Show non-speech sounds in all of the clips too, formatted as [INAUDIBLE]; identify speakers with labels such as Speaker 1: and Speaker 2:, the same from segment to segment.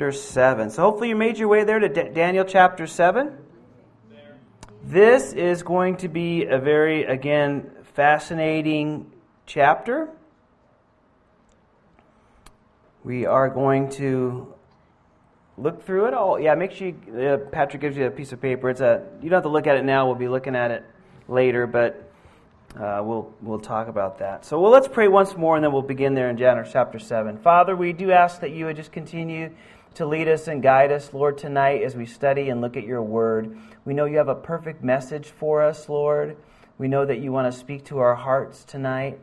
Speaker 1: chapter 7. So hopefully you made your way there to D- Daniel chapter 7. This is going to be a very, again, fascinating chapter. We are going to look through it all. Yeah, make sure you, uh, Patrick gives you a piece of paper. It's a you don't have to look at it now. We'll be looking at it later, but uh, we'll we'll talk about that. So well, let's pray once more, and then we'll begin there in Daniel chapter seven. Father, we do ask that you would just continue to lead us and guide us, Lord, tonight as we study and look at your word. We know you have a perfect message for us, Lord. We know that you want to speak to our hearts tonight.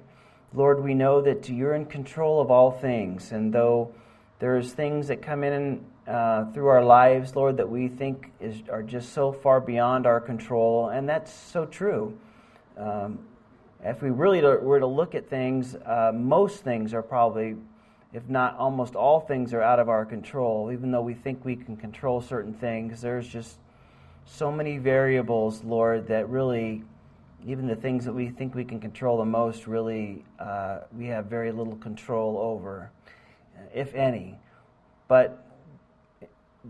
Speaker 1: Lord, we know that you're in control of all things, and though there's things that come in uh, through our lives, Lord, that we think is, are just so far beyond our control, and that's so true. Um, if we really were to look at things, uh, most things are probably if not almost all things are out of our control. Even though we think we can control certain things, there's just so many variables, Lord, that really, even the things that we think we can control the most, really, uh, we have very little control over, if any. But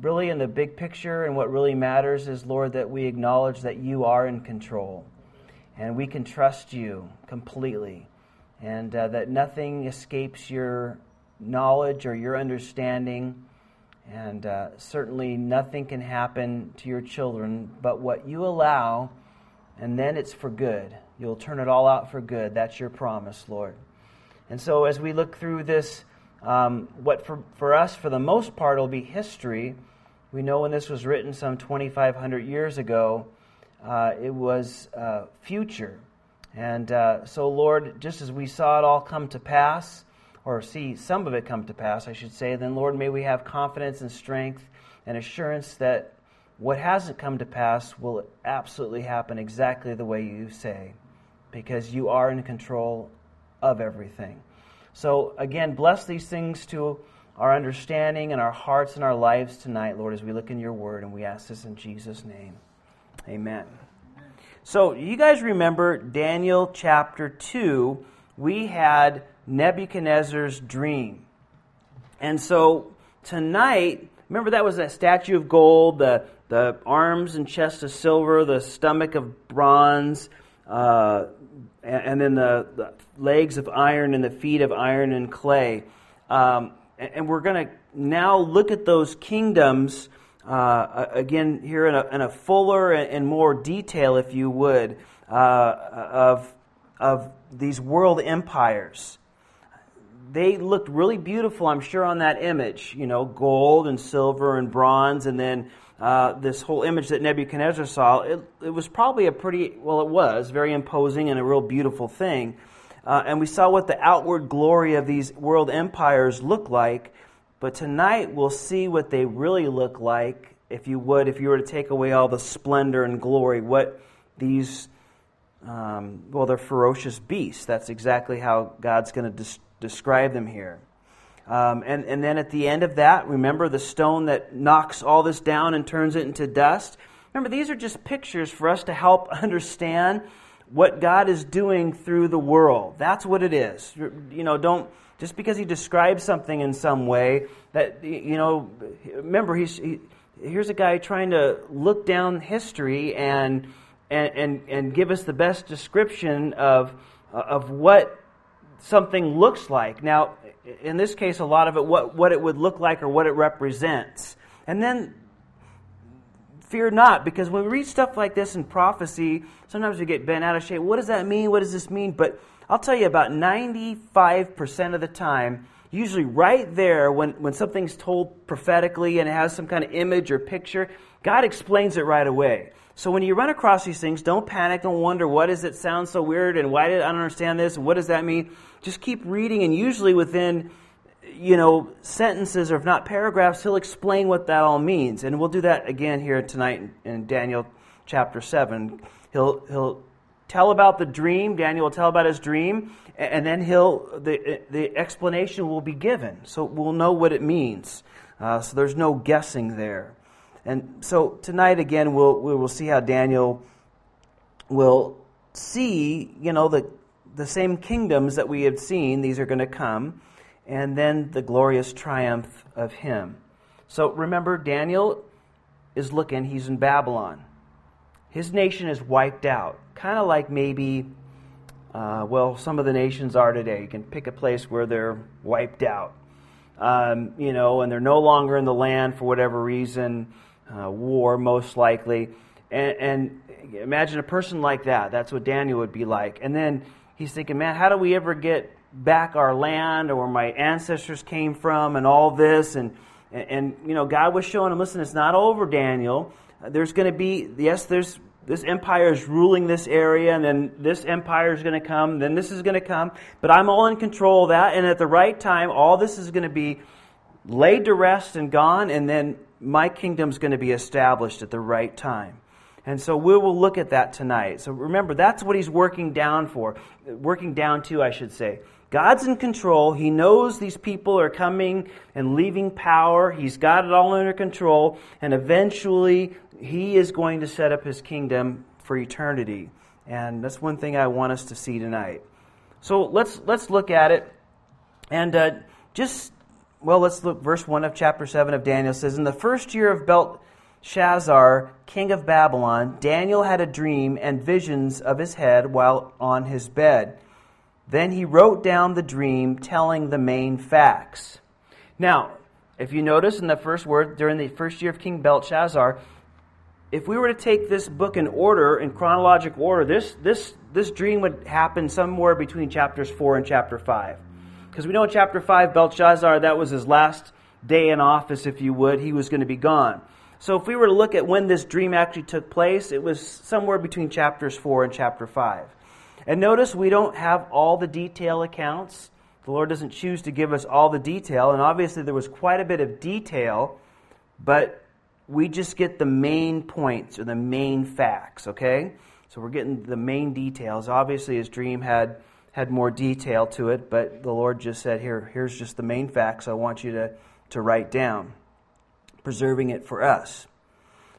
Speaker 1: really, in the big picture, and what really matters is, Lord, that we acknowledge that you are in control and we can trust you completely and uh, that nothing escapes your knowledge or your understanding. And uh, certainly nothing can happen to your children but what you allow, and then it's for good. You'll turn it all out for good. That's your promise, Lord. And so as we look through this, um, what for, for us, for the most part, will be history. We know when this was written some 2,500 years ago, uh, it was uh, future. And uh, so, Lord, just as we saw it all come to pass, or see some of it come to pass, I should say, then Lord, may we have confidence and strength and assurance that what hasn't come to pass will absolutely happen exactly the way you say, because you are in control of everything. So, again, bless these things to our understanding and our hearts and our lives tonight, Lord, as we look in your word, and we ask this in Jesus' name. Amen. So, you guys remember Daniel chapter 2? We had Nebuchadnezzar's dream. And so tonight, remember that was that statue of gold, the, the arms and chest of silver, the stomach of bronze, uh, and, and, then the, the, legs of iron and the feet of iron and clay. Um, and, we're going to now look at those kingdoms uh, again here in a, in a fuller and, and, more detail, if you would, uh, of, of these world empires they looked really beautiful, I'm sure, on that image. You know, gold and silver and bronze, and then uh, this whole image that Nebuchadnezzar saw. It, it, was probably a pretty, well, it was very imposing and a real beautiful thing. Uh, and we saw what the outward glory of these world empires look like. But tonight we'll see what they really look like, if you would, if you were to take away all the splendor and glory, what these, um, well, they're ferocious beasts. That's exactly how God's going to destroy describe them here. Um, and, and then at the end of that, remember the stone that knocks all this down and turns it into dust? Remember, these are just pictures for us to help [LAUGHS] understand what God is doing through the world. That's what it is. You know, don't just because he describes something in some way that you know. Remember, he's he, here's a guy trying to look down history and and and, and give us the best description of of what something looks like. Now, in this case, a lot of it, what, what it would look like or what it represents. And then, fear not, because when we read stuff like this in prophecy, sometimes we get bent out of shape. What does that mean? What does this mean? But I'll tell you, about 95% of the time, usually right there when, when something's told prophetically and it has some kind of image or picture, God explains it right away. So when you run across these things, don't panic, don't wonder what does it sound so weird and why did I understand this and what does that mean? Just keep reading and usually within you know sentences or if not paragraphs, he'll explain what that all means. And we'll do that again here tonight in Daniel chapter 7. He'll he'll tell about the dream, Daniel will tell about his dream, and then he'll the the explanation will be given. So we'll know what it means. Uh, so there's no guessing there. And so tonight again, we'll we will see how Daniel will see, you know, the the same kingdoms that we have seen. These are going to come, and then the glorious triumph of Him. So remember, Daniel is looking, he's in Babylon. His nation is wiped out, kind of like maybe, uh, well, some of the nations are today. You can pick a place where they're wiped out, um, you know, and they're no longer in the land for whatever reason, uh, war most likely. And, and imagine a person like that. That's what Daniel would be like. And then he's thinking, man, how do we ever get back our land or where my ancestors came from and all this? And, and, and you know, God was showing him, listen, it's not over, Daniel. There's going to be, yes, there's this empire is ruling this area, and then this empire is going to come, then this is going to come, but I'm all in control of that, and at the right time, all this is going to be laid to rest and gone, and then my kingdom's going to be established at the right time. And so we will look at that tonight. So remember, that's what he's working down for, working down to, I should say. God's in control. He knows these people are coming and leaving power. He's got it all under control. And eventually, he is going to set up his kingdom for eternity. And that's one thing I want us to see tonight. So let's, let's look at it. And uh, just, well, let's look. Verse 1 of chapter 7 of Daniel says In the first year of Belshazzar, king of Babylon, Daniel had a dream and visions of his head while on his bed. Then he wrote down the dream, telling the main facts. Now, if you notice in the first word, during the first year of King Belshazzar, if we were to take this book in order, in chronological order, this, this, this dream would happen somewhere between chapters 4 and chapter 5. Because we know in chapter 5, Belshazzar, that was his last day in office, if you would. He was going to be gone. So if we were to look at when this dream actually took place, it was somewhere between chapters 4 and chapter 5. And notice we don't have all the detail accounts. The Lord doesn't choose to give us all the detail, and obviously there was quite a bit of detail, but we just get the main points or the main facts, okay? So we're getting the main details. Obviously, his dream had, had more detail to it, but the Lord just said, Here, here's just the main facts I want you to, to write down, preserving it for us.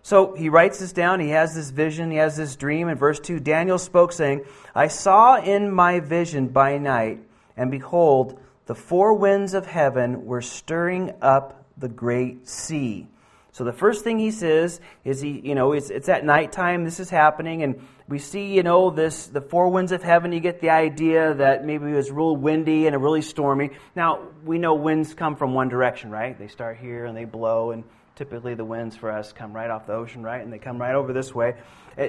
Speaker 1: So he writes this down. He has this vision. He has this dream. In verse 2, Daniel spoke, saying, I saw in my vision by night, and behold, the four winds of heaven were stirring up the great sea so the first thing he says is he, you know, it's, it's at nighttime, this is happening, and we see, you know, this, the four winds of heaven, you get the idea that maybe it was real windy and a really stormy. Now, we know winds come from one direction, right? They start here and they blow, and typically the winds for us come right off the ocean, right? And they come right over this way.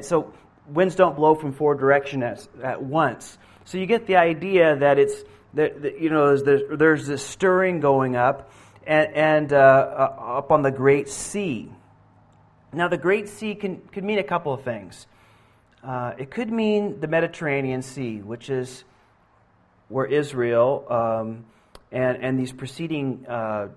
Speaker 1: So winds don't blow from four directions at, once. So you get the idea that it's, that, that you know, there's, there's this stirring going up and, and uh, uh, up on the Great Sea. Now, the Great Sea can, could mean a couple of things. Uh, it could mean the Mediterranean Sea, which is where Israel um, and, and these preceding uh,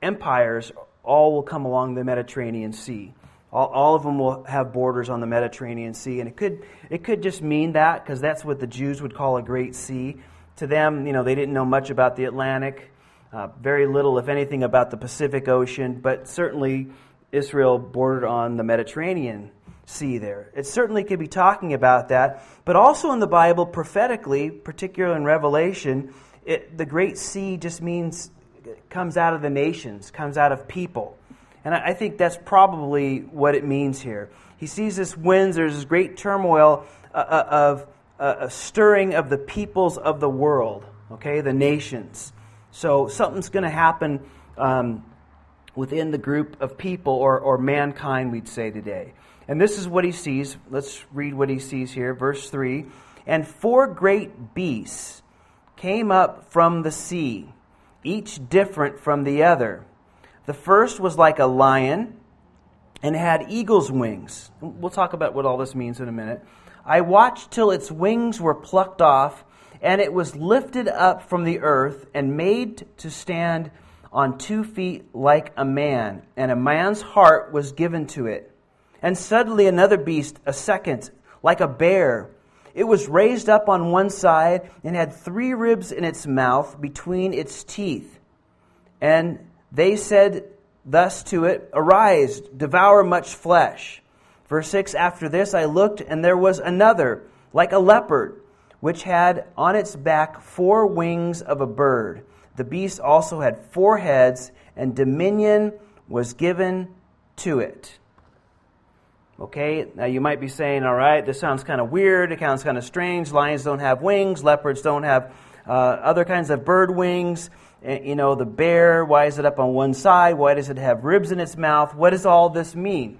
Speaker 1: empires all will come along the Mediterranean Sea. All, all, of them will have borders on the Mediterranean Sea, and it could it could just mean that because that's what the Jews would call a Great Sea. To them, you know, they didn't know much about the Atlantic. Uh, very little, if anything, about the Pacific Ocean, but certainly Israel bordered on the Mediterranean Sea there. It certainly could be talking about that, but also in the Bible, prophetically, particularly in Revelation, it, the Great Sea just means comes out of the nations, comes out of people. And I, think that's probably what it means here. He sees this winds, there's this great turmoil uh, uh of uh, a stirring of the peoples of the world, okay, the nations. So something's going to happen um, within the group of people or, or mankind, we'd say today. And this is what he sees. Let's read what he sees here. Verse 3 And four great beasts came up from the sea, each different from the other. The first was like a lion and had eagle's wings. We'll talk about what all this means in a minute. I watched till its wings were plucked off and it was lifted up from the earth and made to stand on two feet like a man, and a man's heart was given to it. And suddenly another beast, a second, like a bear. It was raised up on one side and had three ribs in its mouth between its teeth. And they said thus to it, Arise, devour much flesh. Verse 6 After this I looked, and there was another, like a leopard which had on its back four wings of a bird. The beast also had four heads and dominion was given to it. Okay, now you might be saying, all right, this sounds kind of weird, it sounds kind of strange. Lions don't have wings, leopards don't have uh, other kinds of bird wings. Eh, you know, the bear, why is it up on one side? Why does it have ribs in its mouth? What does all this mean?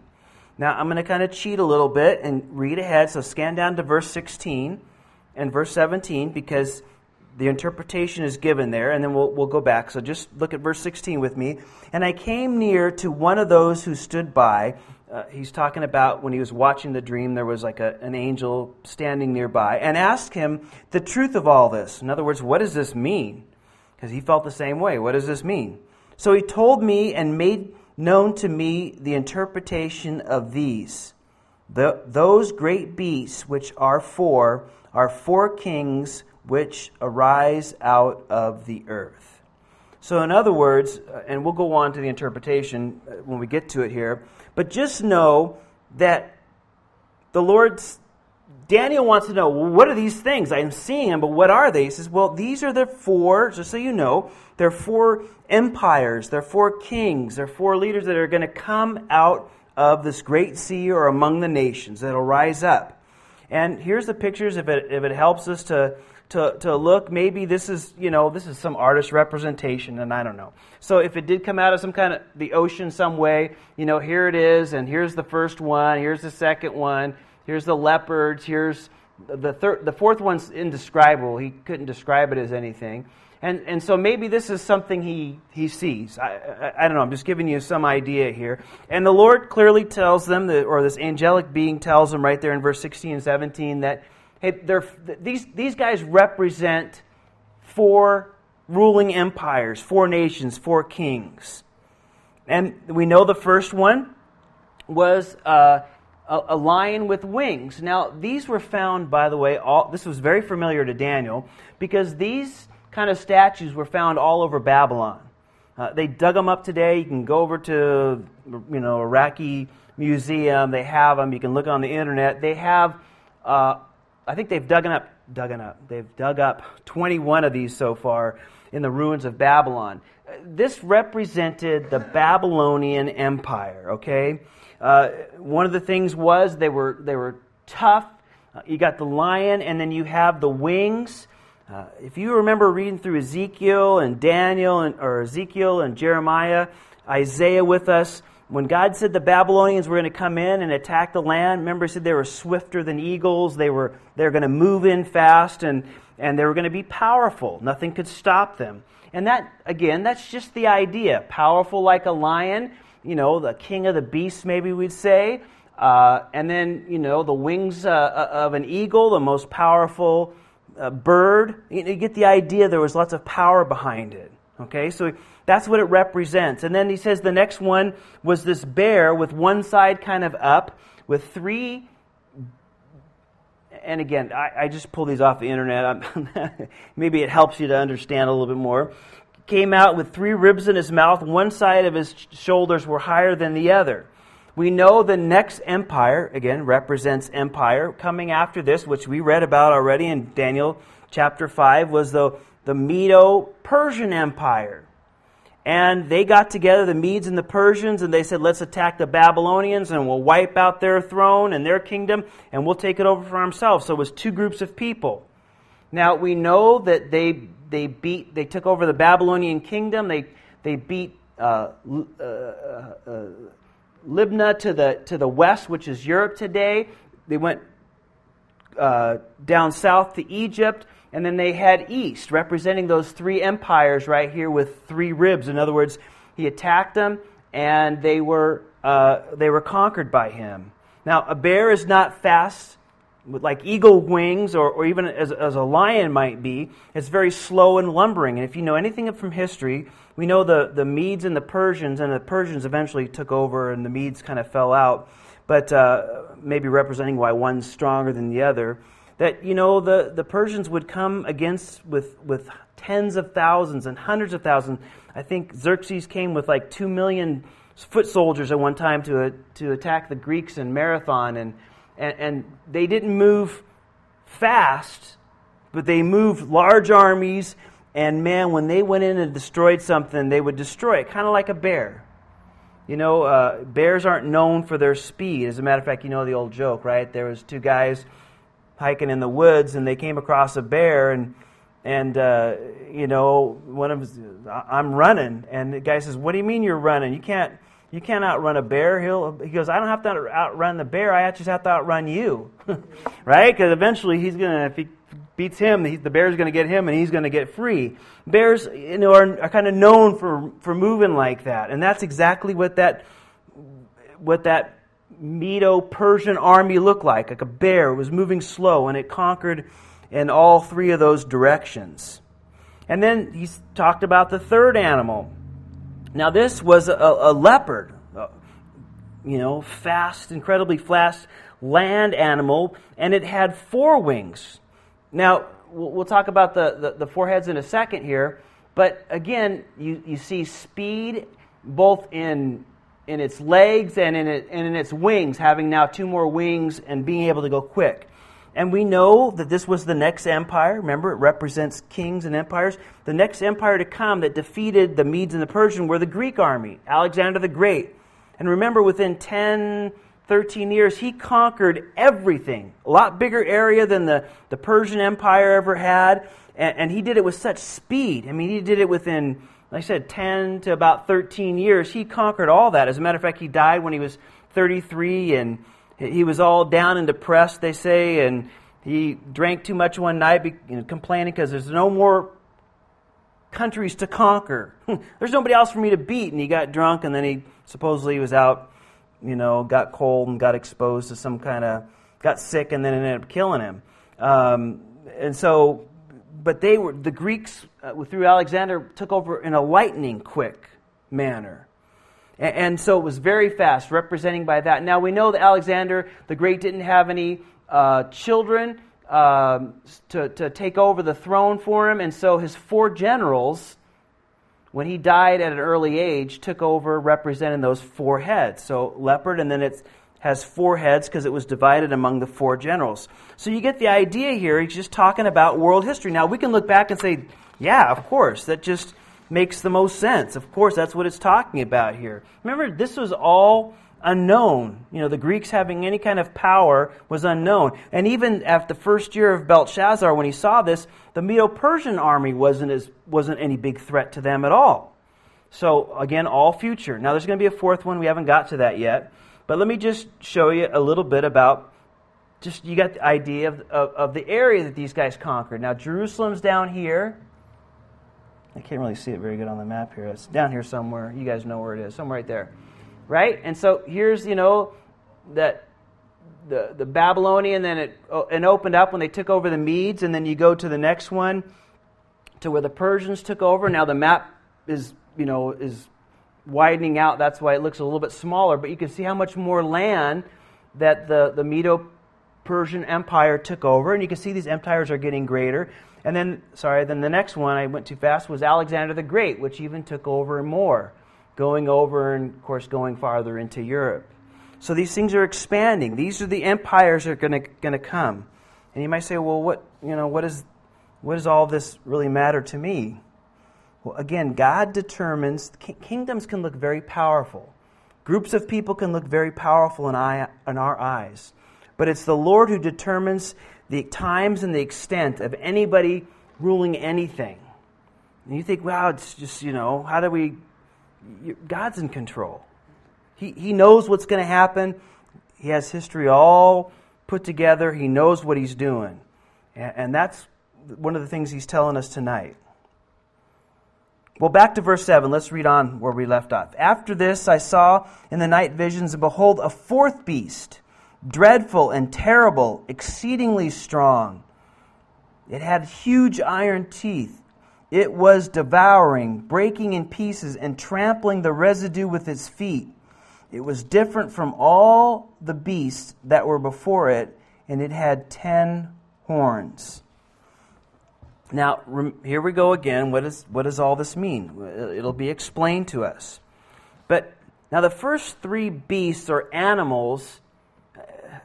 Speaker 1: Now, I'm going to kind of cheat a little bit and read ahead. So scan down to verse 16 and verse 17 because the interpretation is given there, and then we'll, we'll go back. So just look at verse 16 with me. And I came near to one of those who stood by. Uh, he's talking about when he was watching the dream, there was like a, an angel standing nearby, and asked him the truth of all this. In other words, what does this mean? Because he felt the same way. What does this mean? So he told me and made known to me the interpretation of these. The, those great beasts which are four are four kings which arise out of the earth. So, in other words, uh, and we'll go on to the interpretation uh, when we get to it here, but just know that the Lord's Daniel wants to know, well, what are these things? I'm seeing them, but what are they? He says, well, these are the four, just so you know, they're four empires, they're four kings, they're four leaders that are going to come out of this great sea or among the nations that'll rise up. And here's the pictures if it, if it helps us to, to, to look. Maybe this is, you know, this is some artist representation, and I don't know. So if it did come out of some kind of the ocean some way, you know, here it is, and here's the first one, here's the second one, here's the leopards, here's the third, the fourth one's indescribable. He couldn't describe it as anything. And, and so maybe this is something he, he sees. I, I, I, don't know. I'm just giving you some idea here. And the Lord clearly tells them, that, or this angelic being tells them right there in verse 16 and 17, that hey, these, these guys represent four ruling empires, four nations, four kings. And we know the first one was uh, a, a, lion with wings. Now, these were found, by the way, all, this was very familiar to Daniel because these kind of statues were found all over Babylon. Uh, they dug them up today. You can go over to, you know, Iraqi museum. They have them. You can look on the internet. They have, uh, I think they've dug up, dug up. They've dug up 21 of these so far in the ruins of Babylon. This represented the Babylonian Empire. Okay, uh, one of the things was they were they were tough. Uh, you got the lion, and then you have the wings. Uh, if you remember reading through Ezekiel and Daniel, and, or Ezekiel and Jeremiah, Isaiah with us, when God said the Babylonians were going to come in and attack the land, remember, He said they were swifter than eagles. They were, they were going to move in fast and, and they were going to be powerful. Nothing could stop them. And that, again, that's just the idea. Powerful like a lion, you know, the king of the beasts, maybe we'd say. Uh, and then, you know, the wings uh, uh of an eagle, the most powerful uh, bird. You, you get the idea there was lots of power behind it. Okay, so that's what it represents. And then he says the next one was this bear with one side kind of up, with three. And again, I, I just pull these off the internet. [LAUGHS] maybe it helps you to understand a little bit more. Came out with three ribs in his mouth. One side of his shoulders were higher than the other. We know the next empire, again, represents empire. Coming after this, which we read about already in Daniel chapter 5, was the, the Medo Persian Empire. And they got together, the Medes and the Persians, and they said, let's attack the Babylonians and we'll wipe out their throne and their kingdom and we'll take it over for ourselves. So it was two groups of people. Now we know that they, they beat, they took over the Babylonian kingdom. They, they beat uh, uh, uh, uh Lydia to the, to the west, which is Europe today. They went uh, down south to Egypt, and then they head east, representing those three empires right here with three ribs. In other words, he attacked them, and they were, uh, they were conquered by him. Now, a bear is not fast like eagle wings or, or even as, as a lion might be. It's very slow and lumbering. And if you know anything from history, we know the, the Medes and the Persians, and the Persians eventually took over and the Medes kind of fell out, but uh, maybe representing why one's stronger than the other. That, you know, the, the Persians would come against with, with tens of thousands and hundreds of thousands. I think Xerxes came with like two million foot soldiers at one time to, uh, to attack the Greeks in Marathon, and, and, and they didn't move fast, but they moved large armies And man, when they went in and destroyed something, they would destroy it, kind of like a bear. You know, uh, bears aren't known for their speed. As a matter of fact, you know the old joke, right? There was two guys hiking in the woods, and they came across a bear, and and uh, you know, one of them, I'm running, and the guy says, "What do you mean you're running? You can't." You can't outrun a bear. He'll, he goes, I don't have to outrun the bear. I just have to outrun you. [LAUGHS] right? Because eventually he's to, if he beats him, the, the bear's going to get him and he's going to get free. Bears, you know, are, are kind of known for, for moving like that. And that's exactly what that, what that Medo-Persian army looked like. Like a bear. It was moving slow and it conquered in all three of those directions. And then he's talked about the third animal. Now, this was a, a leopard, you know, fast, incredibly fast land animal, and it had four wings. Now, we'll talk about the, the, the four heads in a second here, but again, you, you see speed both in, in its legs and in, it, and in its wings, having now two more wings and being able to go quick. And we know that this was the next empire. Remember, it represents kings and empires. The next empire to come that defeated the Medes and the Persian were the Greek army, Alexander the Great. And remember, within 10, 13 years, he conquered everything. A lot bigger area than the, the Persian Empire ever had. And, and, he did it with such speed. I mean, he did it within, like I said, 10 to about 13 years. He conquered all that. As a matter of fact, he died when he was 33 and he was all down and depressed, they say, and he drank too much one night, complaining because there's no more countries to conquer. [LAUGHS] there's nobody else for me to beat. And he got drunk, and then he supposedly was out you know, got cold and got exposed to some kind of, got sick and then ended up killing him. Um, and so, but they were, the Greeks, uh, through Alexander, took over in a lightning quick manner. And, and, so it was very fast, representing by that. Now we know that Alexander the Great didn't have any uh, children um, to, to take over the throne for him, and so his four generals when he died at an early age, took over representing those four heads. So leopard, and then it has four heads because it was divided among the four generals. So you get the idea here. He's just talking about world history. Now we can look back and say, yeah, of course, that just makes the most sense. Of course, that's what it's talking about here. Remember, this was all unknown. You know, the Greeks having any kind of power was unknown. And even after the first year of Belshazzar, when he saw this, the Medo Persian army wasn't, as, wasn't any big threat to them at all. So, again, all future. Now, there's going to be a fourth one. We haven't got to that yet. But let me just show you a little bit about just you got the idea of, of, of the area that these guys conquered. Now, Jerusalem's down here. I can't really see it very good on the map here. It's down here somewhere. You guys know where it is. Somewhere right there right? And so here's, you know, that the, the Babylonian, then it oh, and opened up when they took over the Medes, and then you go to the next one to where the Persians took over. Now the map is, you know, is widening out. That's why it looks a little bit smaller, but you can see how much more land that the, the Medo Persian Empire took over, and you can see these empires are getting greater. And then, sorry, then the next one I went too fast was Alexander the Great, which even took over more going over and, of course, going farther into Europe. So these things are expanding. These are the empires that are going to come. And you might say, well, what, you know, what, is, what does all this really matter to me? Well, again, God determines, kingdoms can look very powerful. Groups of people can look very powerful in, eye, in our eyes. But it's the Lord who determines the times and the extent of anybody ruling anything. And you think, wow, it's just, you know, how do we God's in control. He, he knows what's going to happen. He has history all put together. He knows what he's doing. And, and that's one of the things he's telling us tonight. Well, back to verse 7. Let's read on where we left off. After this, I saw in the night visions, and behold, a fourth beast, dreadful and terrible, exceedingly strong. It had huge iron teeth it was devouring, breaking in pieces, and trampling the residue with its feet. It was different from all the beasts that were before it, and it had ten horns. Now, here we go again. What, is, what does all this mean? It'll be explained to us. But now, the first three beasts or animals uh,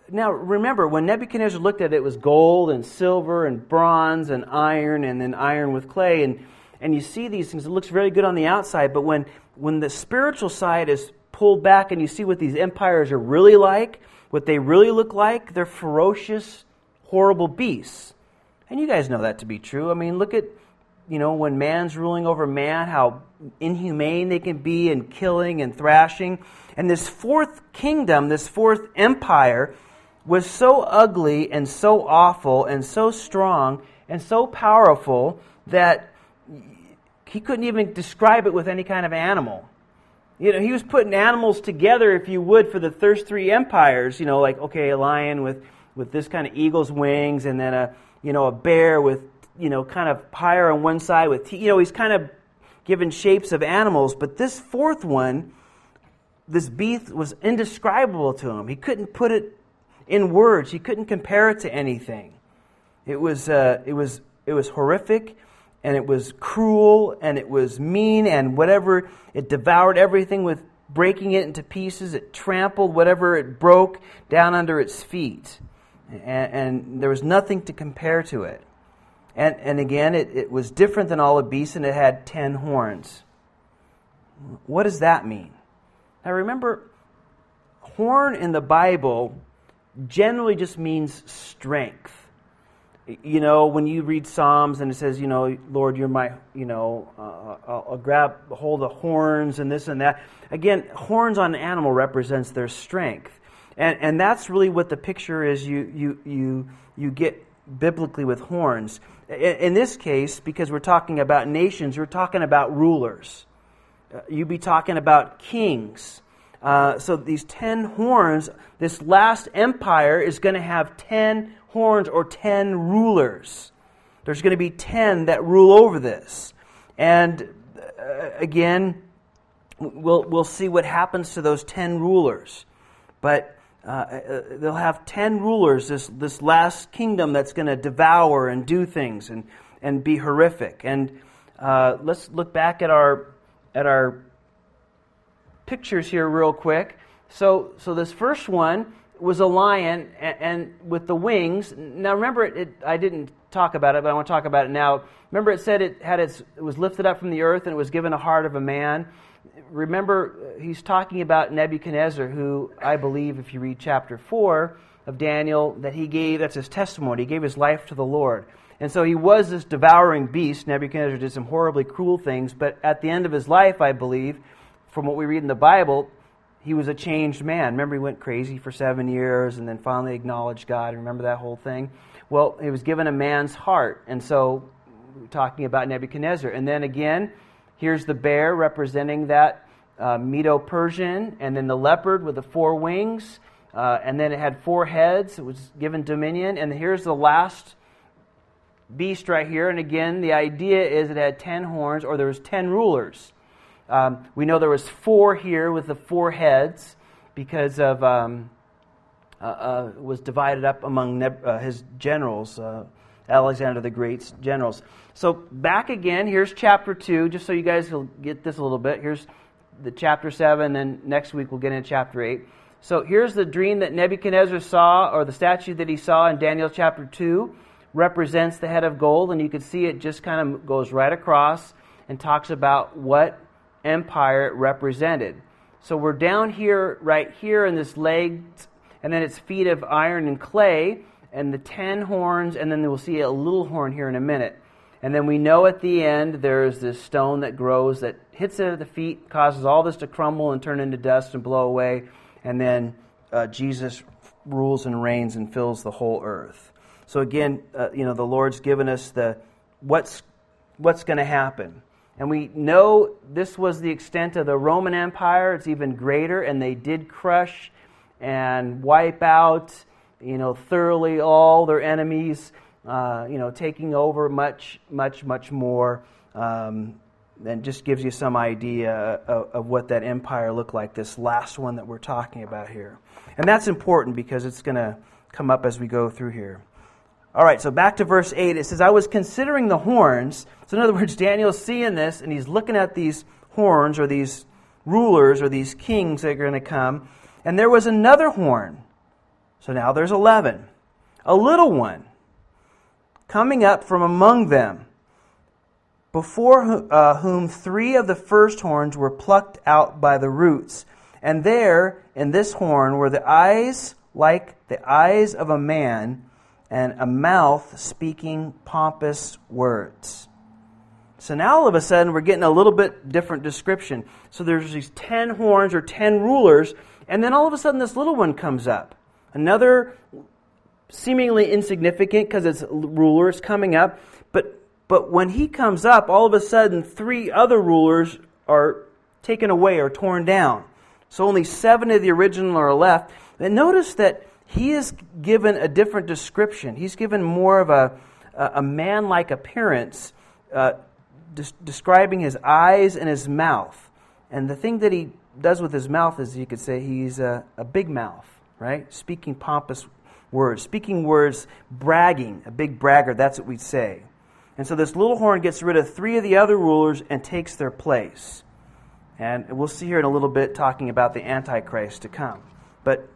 Speaker 1: now remember, when Nebuchadnezzar looked at it, it was gold and silver and bronze and iron and then iron with clay. And and you see these things, it looks very good on the outside, but when, when the spiritual side is pulled back and you see what these empires are really like, what they really look like, they're ferocious, horrible beasts. And you guys know that to be true. I mean, look at, you know, when man's ruling over man, how inhumane they can be in killing and thrashing. And this fourth kingdom, this fourth empire, was so ugly and so awful and so strong and so powerful that he couldn't even describe it with any kind of animal. You know, he was putting animals together, if you would, for the first three empires. You know, like okay, a lion with with this kind of eagle's wings, and then a you know a bear with you know kind of higher on one side with you know he's kind of given shapes of animals. But this fourth one, this beast was indescribable to him. He couldn't put it in words. He couldn't compare it to anything. It was, uh, it was, it was horrific, and it was cruel, and it was mean, and whatever. It devoured everything with breaking it into pieces. It trampled whatever it broke down under its feet. And, and there was nothing to compare to it. And, and again, it, it was different than all the beasts, and it had ten horns. What does that mean? Now remember, horn in the Bible generally just means strength. You know, when you read Psalms and it says, you know, Lord, you're my, you know, uh, I'll, I'll grab hold of horns and this and that. Again, horns on an animal represents their strength. And, and that's really what the picture is you, you, you, you get biblically with horns. In, this case, because we're talking about nations, we're talking about rulers. Uh, you'd be talking about kings. Uh, so these ten horns, this last empire is going to have ten horns or ten rulers. There's going to be ten that rule over this. And uh, again, we'll, we'll see what happens to those ten rulers. But uh, uh they'll have ten rulers, this, this last kingdom that's going to devour and do things and, and be horrific. And uh, let's look back at our, at our pictures here real quick. So, so this first one was a lion and, and with the wings. Now remember, it, it, I didn't talk about it, but I want to talk about it now. Remember, it said it had its, it was lifted up from the earth and it was given a heart of a man. Remember, he's talking about Nebuchadnezzar, who I believe, if you read chapter four of Daniel, that he gave that's his testimony. He gave his life to the Lord. And so he was this devouring beast. Nebuchadnezzar did some horribly cruel things, but at the end of his life, I believe, from what we read in the Bible, he was a changed man. Remember, he went crazy for seven years and then finally acknowledged God. Remember that whole thing? Well, he was given a man's heart. And so, talking about Nebuchadnezzar. And then again, here's the bear representing that uh, Medo Persian, and then the leopard with the four wings. Uh, and then it had four heads. It was given dominion. And here's the last beast right here. And again, the idea is it had ten horns, or there was ten rulers. Um, we know there was four here with the four heads because of um, uh, uh, was divided up among uh, his generals, uh, Alexander the Great's generals. So back again. Here's chapter two, just so you guys will get this a little bit. Here's the chapter seven, and next week we'll get into chapter eight. So here's the dream that Nebuchadnezzar saw, or the statue that he saw in Daniel chapter two, represents the head of gold, and you can see it just kind of goes right across and talks about what empire it represented. So we're down here, right here in this legs, and then it's feet of iron and clay, and the ten horns, and then we'll see a little horn here in a minute. And then we know at the end there's this stone that grows that hits it at the feet, causes all this to crumble and turn into dust and blow away, and then uh, Jesus rules and reigns and fills the whole earth. So again, uh, you know, the Lord's given us the what's what's going to happen. And we know this was the extent of the Roman Empire. It's even greater, and they did crush and wipe out, you know, thoroughly all their enemies, uh, you know, taking over much, much, much more. Um, and just gives you some idea of, of, what that empire looked like, this last one that we're talking about here. And that's important because it's going to come up as we go through here. All right, so back to verse 8. It says, I was considering the horns. So, in other words, [LAUGHS] Daniel's seeing this and he's looking at these horns or these rulers or these kings that are going to come. And there was another horn. So now there's 11. A little one coming up from among them. before uh, whom three of the first horns were plucked out by the roots. And there, in this horn, were the eyes like the eyes of a man, and a mouth speaking pompous words. So now all of a sudden we're getting a little bit different description. So there's these ten horns or ten rulers, and then all of a sudden this little one comes up. Another seemingly insignificant because it's ruler is coming up, but but when he comes up, all of a sudden three other rulers are taken away or torn down. So only seven of the original are left. And notice that he is given a different description. He's given more of a, a man like appearance, uh, des- describing his eyes and his mouth. And the thing that he does with his mouth is you could say he's a, a big mouth, right? Speaking pompous words, speaking words, bragging, a big bragger, that's what we'd say. And so this little horn gets rid of three of the other rulers and takes their place. And we'll see here in a little bit talking about the Antichrist to come. But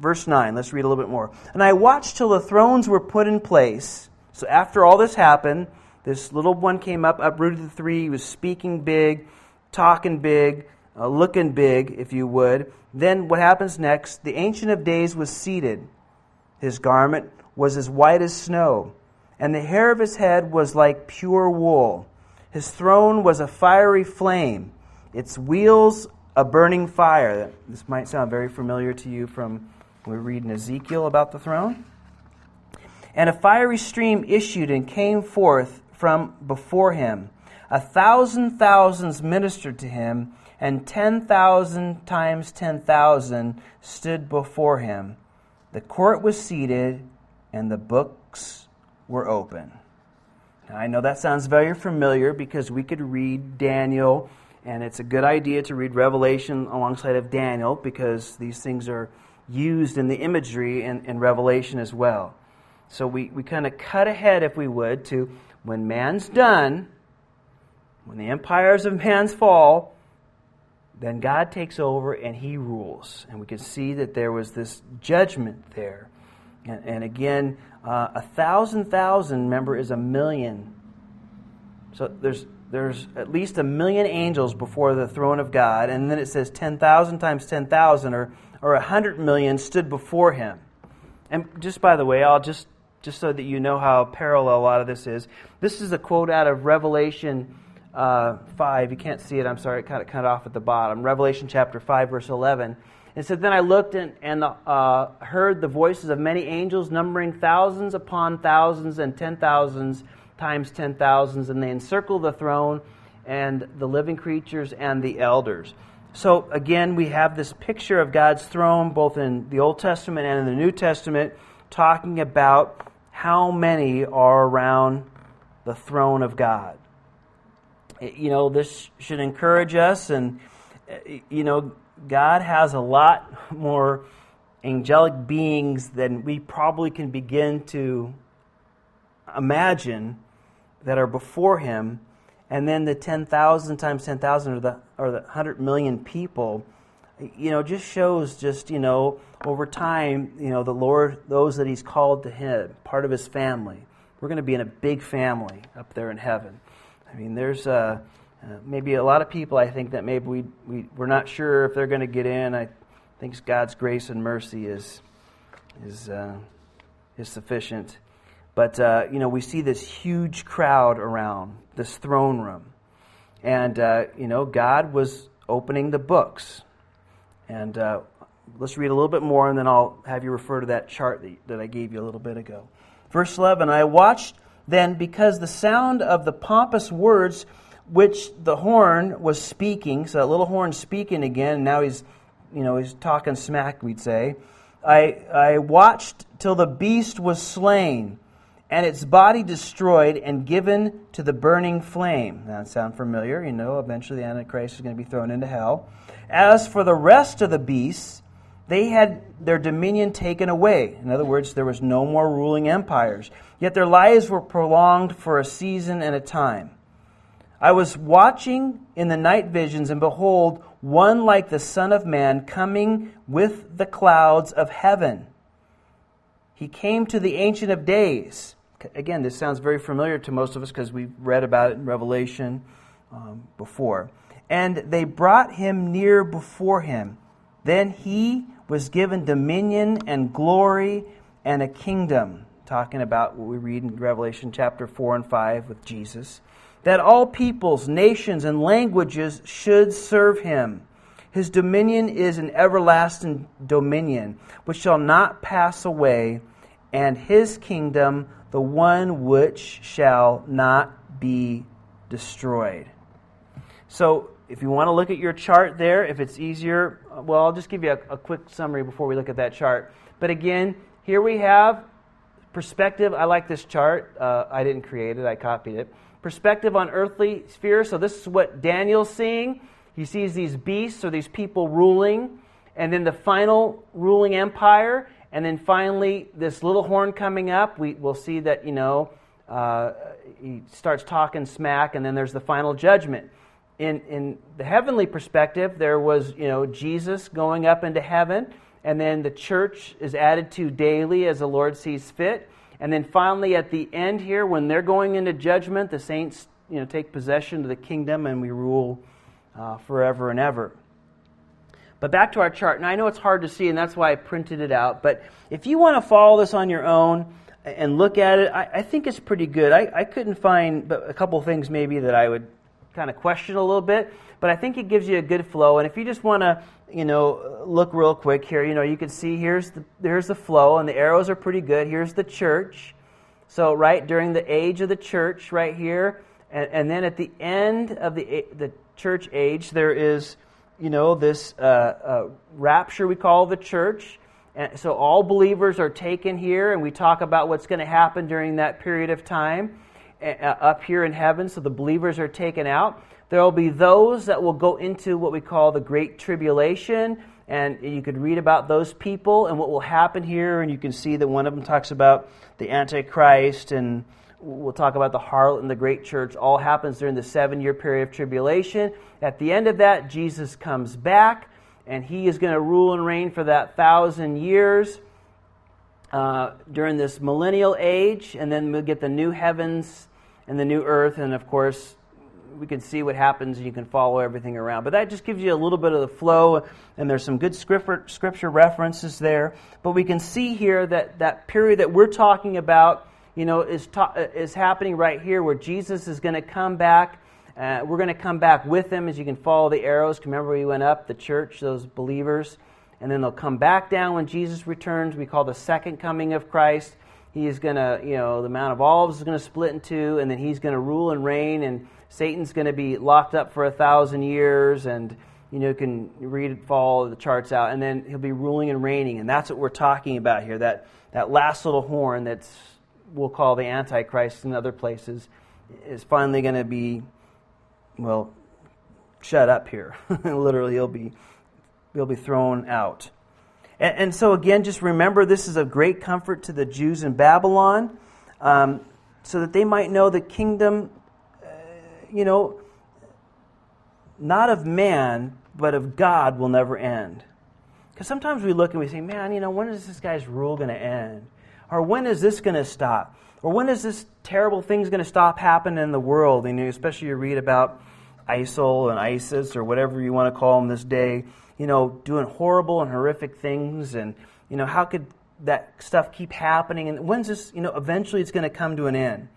Speaker 1: verse 9, let's read a little bit more. And I watched till the thrones were put in place. So after all this happened, this little one came up, uprooted the three. He was speaking big, talking big, uh, looking big, if you would. Then what happens next? The Ancient of Days was seated. His garment was as white as snow, and the hair of his head was like pure wool. His throne was a fiery flame, its wheels a burning fire. This might sound very familiar to you from we read in Ezekiel about the throne. And a fiery stream issued and came forth from before him. A thousand thousands ministered to him, and ten thousand times ten thousand stood before him. The court was seated, and the books were open. Now, I know that sounds very familiar because we could read Daniel, and it's a good idea to read Revelation alongside of Daniel because these things are used in the imagery in, in Revelation as well. So we, we kind of cut ahead, if we would, to when man's done, when the empires of man's fall, then God takes over and he rules. And we can see that there was this judgment there. And, and again, uh, a thousand thousand, remember, is a million. So there's, there's at least a million angels before the throne of God. And then it says 10,000 times 10,000 or or a hundred million stood before him. And just by the way, I'll just just so that you know how parallel a lot of this is. This is a quote out of Revelation uh, 5. You can't see it, I'm sorry, it kind of cut off at the bottom. Revelation chapter 5, verse 11. It said, Then I looked and, and uh, heard the voices of many angels, numbering thousands upon thousands and ten thousands times ten thousands, and they encircled the throne and the living creatures and the elders. So again, we have this picture of God's throne both in the Old Testament and in the New Testament, talking about how many are around the throne of God. Eh, you know, this should encourage us, and, eh, you know, God has a lot [LAUGHS] more angelic beings than we probably can begin to imagine that are before Him and then the 10,000 times 10,000 or the, or the 100 million people, you know, just shows just, you know, over time, you know, the Lord, those that He's called to Him, part of His family. We're going to be in a big family up there in heaven. I mean, there's uh, uh, maybe a lot of people, I think, that maybe we, we, we're not sure if they're going to get in. I think God's grace and mercy is, is, uh, is sufficient. But, uh, you know, we see this huge crowd around this throne room. And, uh, you know, God was opening the books. And uh, let's read a little bit more, and then I'll have you refer to that chart that, that I gave you a little bit ago. Verse 11 I watched then because the sound of the pompous words which the horn was speaking, so that little horn speaking again, now he's, you know, he's talking smack, we'd say. I, I watched till the beast was slain and its body destroyed and given to the burning flame. That sound familiar? You know, eventually the Antichrist is going to be thrown into hell. As for the rest of the beasts, they had their dominion taken away. In other words, there was no more ruling empires. Yet their lives were prolonged for a season and a time. I was watching in the night visions, and behold, one like the Son of Man coming with the clouds of heaven. He came to the Ancient of Days Again, this sounds very familiar to most of us because we've read about it in Revelation um, before. And they brought him near before him. Then he was given dominion and glory and a kingdom, talking about what we read in Revelation chapter 4 and 5 with Jesus, that all peoples, nations, and languages should serve him. His dominion is an everlasting dominion, which shall not pass away, and his kingdom the one which shall not be destroyed. So, if you want to look at your chart there, if it's easier, well, I'll just give you a, a quick summary before we look at that chart. But again, here we have perspective. I like this chart. Uh, I didn't create it, I copied it. Perspective on earthly sphere. So, this is what Daniel's seeing. He sees these beasts or these people ruling, and then the final ruling empire, and then finally this little horn coming up. We, will see that, you know, uh, he starts talking smack, and then there's the final judgment. In, in the heavenly perspective, there was, you know, Jesus going up into heaven, and then the church is added to daily as the Lord sees fit. And then finally, at the end here, when they're going into judgment, the saints, you know, take possession of the kingdom, and we rule uh, forever and ever. But back to our chart, and I know it's hard to see, and that's why I printed it out. But if you want to follow this on your own and look at it, I, I think it's pretty good. I, I couldn't find but a couple things maybe that I would kind of question a little bit, but I think it gives you a good flow. And if you just want to, you know, look real quick here, you know, you can see here's the here's the flow, and the arrows are pretty good. Here's the church. So right during the age of the church, right here, and, and then at the end of the the church age, there is, you know, this uh, uh, rapture we call the church. And so all believers are taken here, and we talk about what's going to happen during that period of time Eh, eh, up here in heaven. So the believers are taken out. There will be those that will go into what we call the Great Tribulation, and you could read about those people and what will happen here. And you can see that one of them talks about the Antichrist and we'll talk about the harlot and the great church, all happens during the seven year period of tribulation. At the end of that, Jesus comes back, and he is going to rule and reign for that thousand years uh, during this millennial age, and then we'll get the new heavens and the new earth, and of course, we can see what happens and you can follow everything around. But that just gives you a little bit of the flow, and there's some good scripture, references there. But we can see here that that period that we're talking about you know, is, ta- is happening right here where Jesus is going to come back. Uh, we're going to come back with him as you can follow the arrows. Remember, we went up, the church, those believers, and then they'll come back down when Jesus returns. We call the second coming of Christ. He is going to, you know, the Mount of Olives is going to split in two, and then he's going to rule and reign, and Satan's going to be locked up for a thousand years, and you know, you can read, follow the charts out, and then he'll be ruling and reigning, and that's what we're talking about here. That that last little horn that's we'll call the Antichrist in other places, is finally going to be, well, shut up here. [LAUGHS] Literally, he'll be, he'll be thrown out. And, and, so, again, just remember this is a great comfort to the Jews in Babylon, um, so that they might know the kingdom, uh, you know, not of man, but of God will never end. Because sometimes we look and we say, man, you know, when is this guy's rule going to end? Or when is this going to stop? Or when is this terrible thing going to stop happening in the world? And especially you read about ISIL and ISIS or whatever you want to call them this day, you know, doing horrible and horrific things. And, you know, how could that stuff keep happening? And when's this, you know, eventually it's going to come to an end.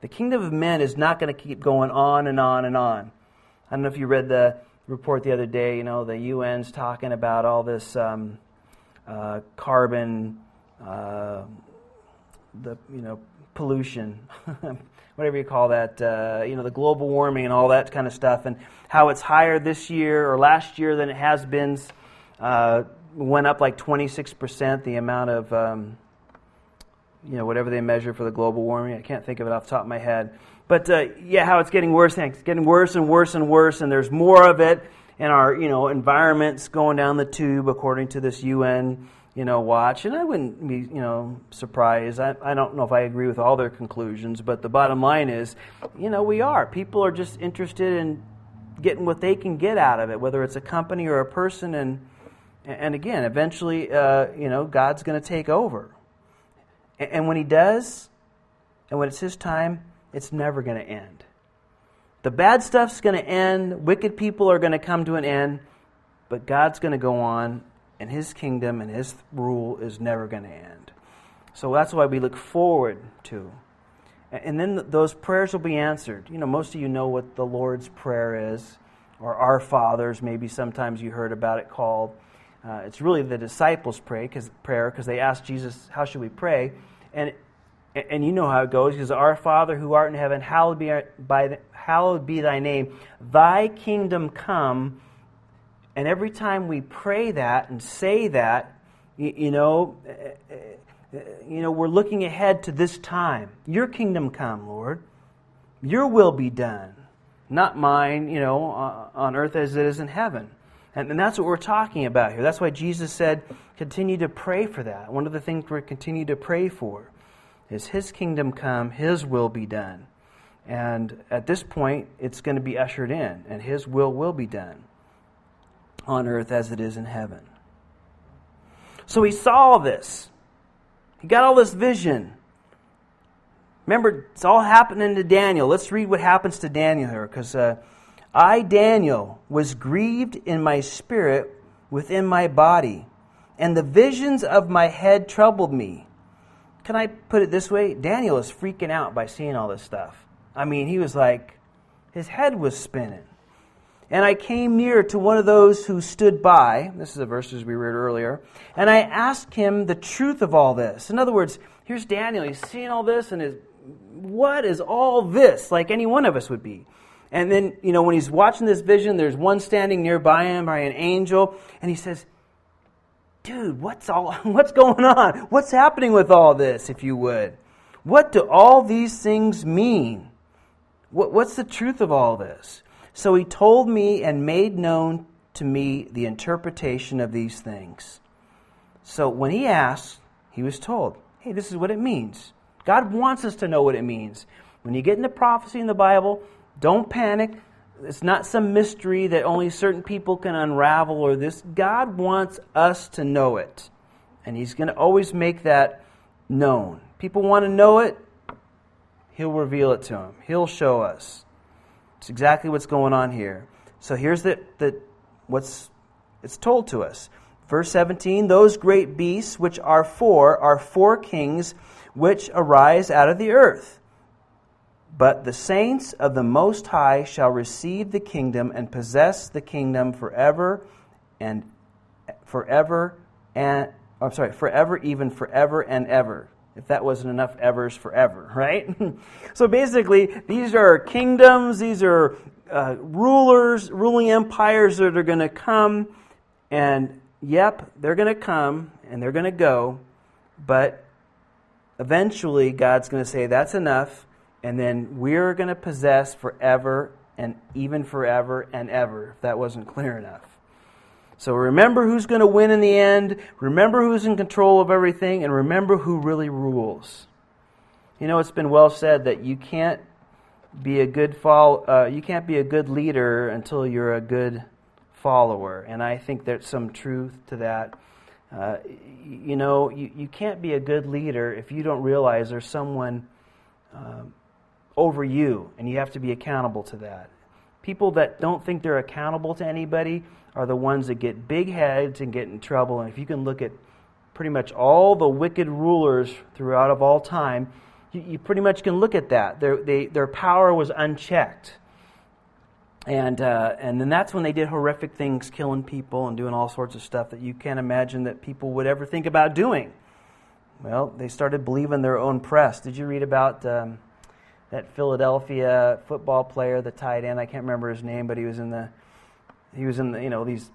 Speaker 1: The kingdom of men is not going to keep going on and on and on. I don't know if you read the report the other day, you know, the UN's talking about all this um, uh, carbon. Uh, the you know pollution, [LAUGHS] whatever you call that, uh, you know the global warming and all that kind of stuff, and how it's higher this year or last year than it has been. Uh, went up like 26% the amount of um, you know whatever they measure for the global warming. I can't think of it off the top of my head, but uh, yeah, how it's getting worse. It's getting worse and worse and worse, and there's more of it, and our you know environment's going down the tube according to this UN you know, watch. And I wouldn't be, you know, surprised. I, I don't know if I agree with all their conclusions, but the bottom line is, you know, we are. People are just interested in getting what they can get out of it, whether it's a company or a person. And, and again, eventually, uh, you know, God's going to take over. And, and when He does, And when it's His time, it's never going to end. The bad stuff's going to end, wicked people are going to come to an end, but God's going to go on, and His kingdom and His rule is never going to end. So that's why we look forward to. And then those prayers will be answered. You know, most of you know what the Lord's Prayer is, or Our Fathers, maybe sometimes you heard about it called. Uh, it's really the disciples' pray, cause, prayer because they asked Jesus, How should we pray? And, and you know how it goes because Our Father who art in heaven, hallowed be, by, hallowed be thy name. Thy kingdom come. And every time we pray that and say that, you, you know, eh, eh, eh, you know, we're looking ahead to this time. Your kingdom come, Lord. Your will be done, not mine, you know, uh, on earth as it is in heaven. And, and that's what we're talking about here. That's why Jesus said, continue to pray for that. One of the things we continue to pray for is His kingdom come, His will be done. And at this point, it's going to be ushered in, and His will will be done on earth as it is in heaven. So he saw this. He got all this vision. Remember, it's all happening to Daniel. Let's read what happens to Daniel here, because uh, I, Daniel, was grieved in my spirit within my body, and the visions of my head troubled me. Can I put it this way? Daniel is freaking out by seeing all this stuff. I mean, he was like, his head was spinning. And I came near to one of those who stood by. This is the verses we read earlier. And I asked him the truth of all this. In other words, here's Daniel. He's seeing all this and is, what is all this? Like any one of us would be. And then, you know, when he's watching this vision, there's one standing nearby him by an angel. And he says, dude, what's all, [LAUGHS] what's going on? What's happening with all this, if you would? What do all these things mean? What, what's the truth of all this? So he told me and made known to me the interpretation of these things. So when he asked, he was told, hey, this is what it means. God wants us to know what it means. When you get into prophecy in the Bible, don't panic. It's not some mystery that only certain people can unravel or this. God wants us to know it. And He's going to always make that known. People want to know it, He'll reveal it to them, He'll show us. It's exactly what's going on here. So here's the, the what's it's told to us. Verse 17, those great beasts which are four are four kings which arise out of the earth. But the saints of the Most High shall receive the kingdom and possess the kingdom forever and forever and I'm sorry, forever, even forever and ever if that wasn't enough evers forever, [LAUGHS] right? [LAUGHS] so basically, these are kingdoms, these are uh, rulers, ruling empires that are going to come, and yep, they're going to come and they're going to go, but eventually God's going to say, that's enough, and then we're going to possess forever and even forever and ever, if that wasn't clear enough. So remember who's going to win in the end, remember who's in control of everything, and remember who really rules. You know, it's been well said that you can't be a good follow, uh, you can't be a good leader until you're a good follower, and I think there's some truth to that. Uh, you know, you, you can't be a good leader if you don't realize there's someone uh, over you, and you have to be accountable to that. People that don't think they're accountable to anybody are the ones that get big heads and get in trouble. And if you can look at pretty much all the wicked rulers throughout of all time, you, you pretty much can look at that. Their, they, their power was unchecked. And, uh, and then that's when they did horrific things, killing people and doing all sorts of stuff that you can't imagine that people would ever think about doing. Well, they started believing their own press. Did you read about um, that Philadelphia football player, the tight end? I can't remember his name, but he was in the he was in the, you know, these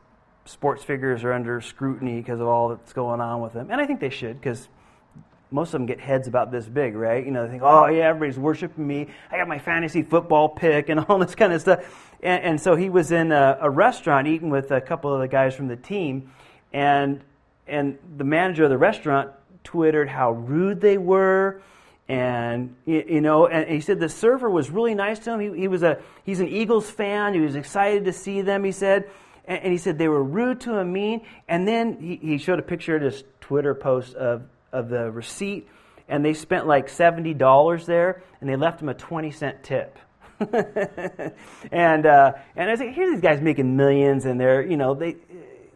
Speaker 1: sports figures are under scrutiny because of all that's going on with them. And I think they should because most of them get heads about this big, right? You know, they think, oh, yeah, everybody's worshiping me. I got my fantasy football pick and [LAUGHS] all this kind of stuff. And, and so he was in a, a, restaurant eating with a couple of the guys from the team. And, and the manager of the restaurant twittered how rude they were and you know and he said the server was really nice to him. He, he was a he's an eagles fan. He was excited to see them he said. And, and he said they were rude to him mean. And then he, he showed a picture of this twitter post of, of the receipt. And they spent like $70 there, and they left him a 20 cent tip. [LAUGHS] and uh, and I was like, here these guys making millions, and they're you know they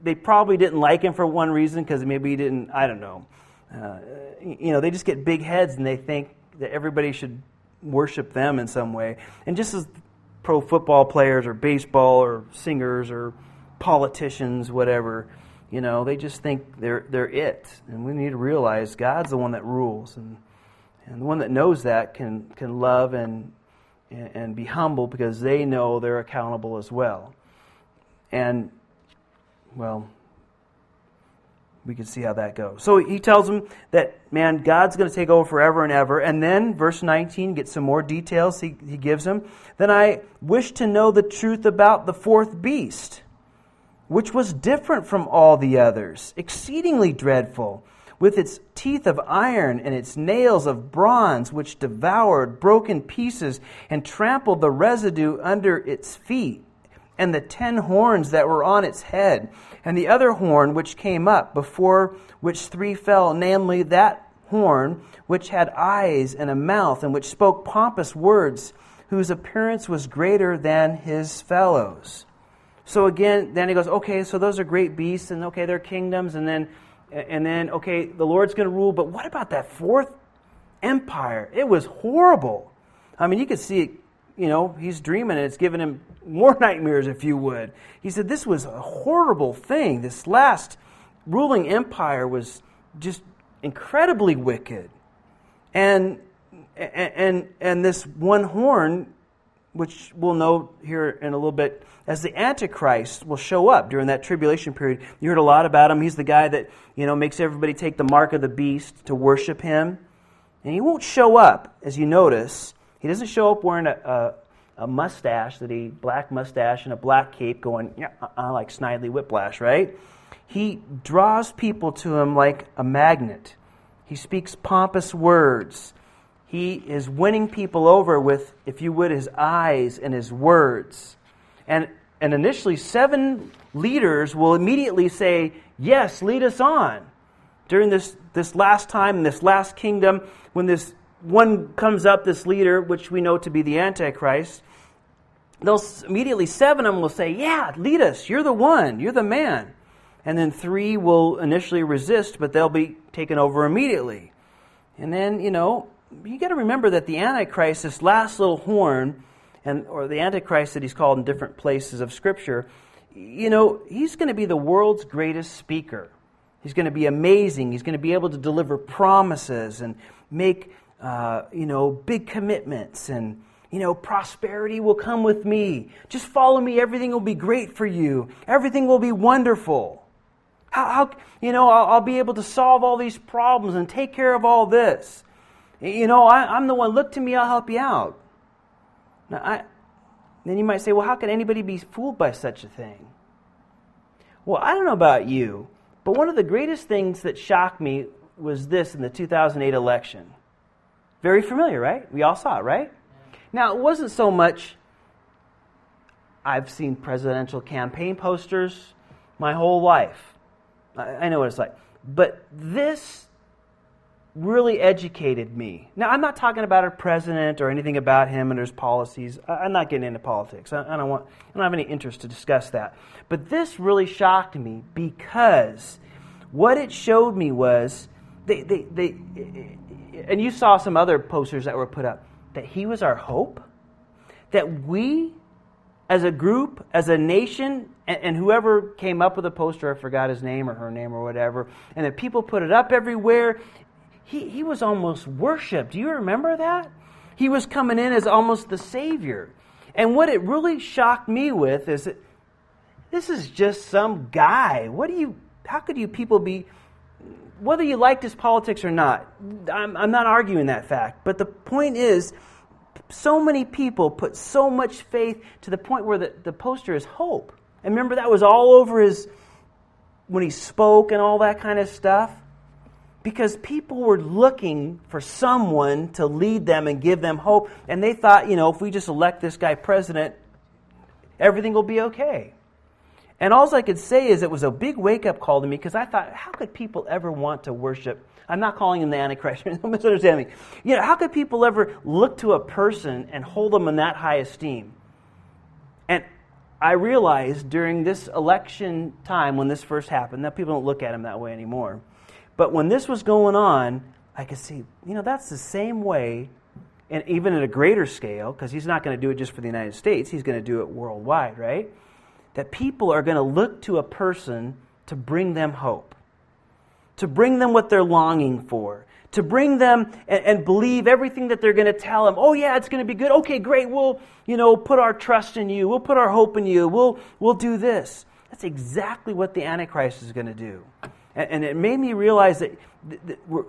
Speaker 1: they probably didn't like him for one reason because maybe he didn't I don't know, uh, you know they just get big heads and they think that everybody should worship them in some way, and just as pro football players or baseball or singers or politicians, whatever, you know, they just think they're they're it, and we need to realize God's the one that rules, and and the one that knows that can can love and and be humble because they know they're accountable as well. And, well, we can see how that goes. So he tells them that, man, God's going to take over forever and ever. And then, verse 19, get some more details he, he gives them. Then I wish to know the truth about the fourth beast, which was different from all the others, exceedingly dreadful with its teeth of iron and its nails of bronze, which devoured, broke in pieces, and trampled the residue under its feet, and the ten horns that were on its head, and the other horn which came up, before which three fell, namely that horn which had eyes and a mouth, and which spoke pompous words, whose appearance was greater than his fellows. So again, then he goes, okay, so those are great beasts, and okay, they're kingdoms, and then and then, okay, the Lord's going to rule, but what about that fourth empire? It was horrible. I mean, you could see it, you know, he's dreaming and it's giving him more [LAUGHS] nightmares, if you would. He said this was a horrible thing. This last ruling empire was just incredibly wicked. And, and, and this one horn, which we'll know here in a little bit, as the Antichrist will show up during that tribulation period. You heard a lot about him. He's the guy that, you know, makes everybody take the mark of the beast to worship him. And he won't show up, as you notice. He doesn't show up wearing a, a, a mustache, that he black mustache and a black cape going, yeah, uh, like Snidely Whiplash, right? He draws people to him like a magnet. He speaks pompous words. He is winning people over with, if you would, his eyes and his words. And, and initially, seven leaders will immediately say, Yes, lead us on. During this, this last time, this last kingdom, when this one comes up, this leader, which we know to be the Antichrist, they'll immediately, seven of them will say, Yeah, lead us. You're the one. You're the man. And then three will initially resist, but they'll be taken over immediately. And then, you know, you got to remember that the Antichrist, this last little horn, and or the Antichrist that he's called in different places of Scripture, you know, he's going to be the world's greatest speaker. He's going to be amazing. He's going to be able to deliver promises and make, uh, you know, big commitments and, you know, prosperity will come with me. Just follow me. Everything will be great for you. Everything will be wonderful. How, how you know, I'll, I'll, be able to solve all these problems and take care of all this. You know, I, I'm the one. Look to me. I'll help you out. Now, I, then you might say, well, how can anybody be fooled by such a thing? Well, I don't know about you, but one of the greatest things that shocked me was this in the 2008 election. Very familiar, right? We all saw it, right? Now, it wasn't so much, I've seen presidential campaign posters my whole life. I know what it's like. But this really educated me. Now, I'm not talking about a president or anything about him and his policies. I'm not getting into politics. I don't want. I don't have any interest to discuss that. But this really shocked me because what it showed me was they, they, they and you saw some other posters that were put up that he was our hope. That we, as a group, as a nation, and, and whoever came up with the poster, I forgot his name or her name or whatever, and that people put it up everywhere, he, he was almost worshiped. Do you remember that? He was coming in as almost the Savior. And what it really shocked me with is that this is just some guy. What do you, how could you people be, whether you liked his politics or not, I'm, I'm not arguing that fact. But the point is, so many people put so much faith to the point where the, the poster is hope. And remember, that was all over his, when he spoke and all that kind of stuff because people were looking for someone to lead them and give them hope. And they thought, you know, if we just elect this guy president, everything will be okay. And all I could say is it was a big wake up call to me because I thought, how could people ever want to worship? I'm not calling him the Antichrist. [LAUGHS] Don't misunderstand me. You know, how could people ever look to a person and hold them in that high esteem? And I realized during this election time when this first happened that people don't look at him that way anymore. But when this was going on, I could see, you know, that's the same way, and even at a greater scale, because he's not going to do it just for the United States, he's going to do it worldwide, right? That people are going to look to a person to bring them hope, to bring them what they're longing for, to bring them and, and believe everything that they're going to tell them. Oh yeah, it's going to be good. Okay, great. We'll, you know, put our trust in you. We'll put our hope in you. We'll, we'll do this. That's exactly what the Antichrist is going to do. And, and it made me realize that th- th-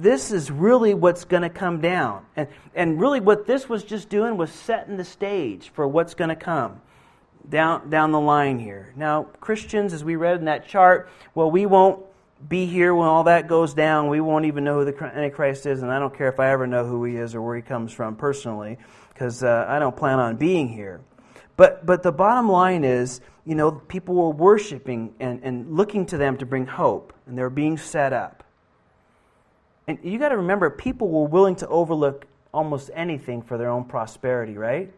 Speaker 1: this is really what's going to come down. And, and really, what this was just doing was setting the stage for what's going to come down, down the line here. Now, Christians, as we read in that chart, well, we won't be here when all that goes down. We won't even know who the Antichrist is, and I don't care if I ever know who he is or where he comes from personally, because uh, I don't plan on being here. But, but the bottom line is, you know, people were worshiping and, and looking to them to bring hope, and they're being set up. And you got to remember, people were willing to overlook almost anything for their own prosperity, right?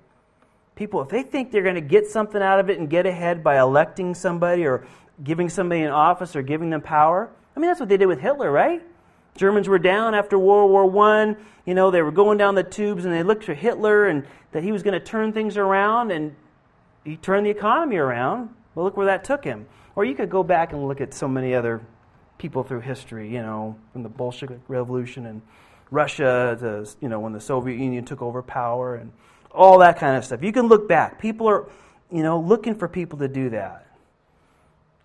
Speaker 1: People, if they think they're going to get something out of it and get ahead by electing somebody or giving somebody an office or giving them power. I mean, that's what they did with Hitler, right? Germans were down after World War One. You know, they were going down the tubes, and they looked for Hitler and that he was going to turn things around, and he turned the economy around. Well, look where that took him. Or you could go back and look at so many other people through history. You know, from the Bolshevik Revolution and Russia to you know when the Soviet Union took over power and all that kind of stuff. You can look back. People are, you know, looking for people to do that.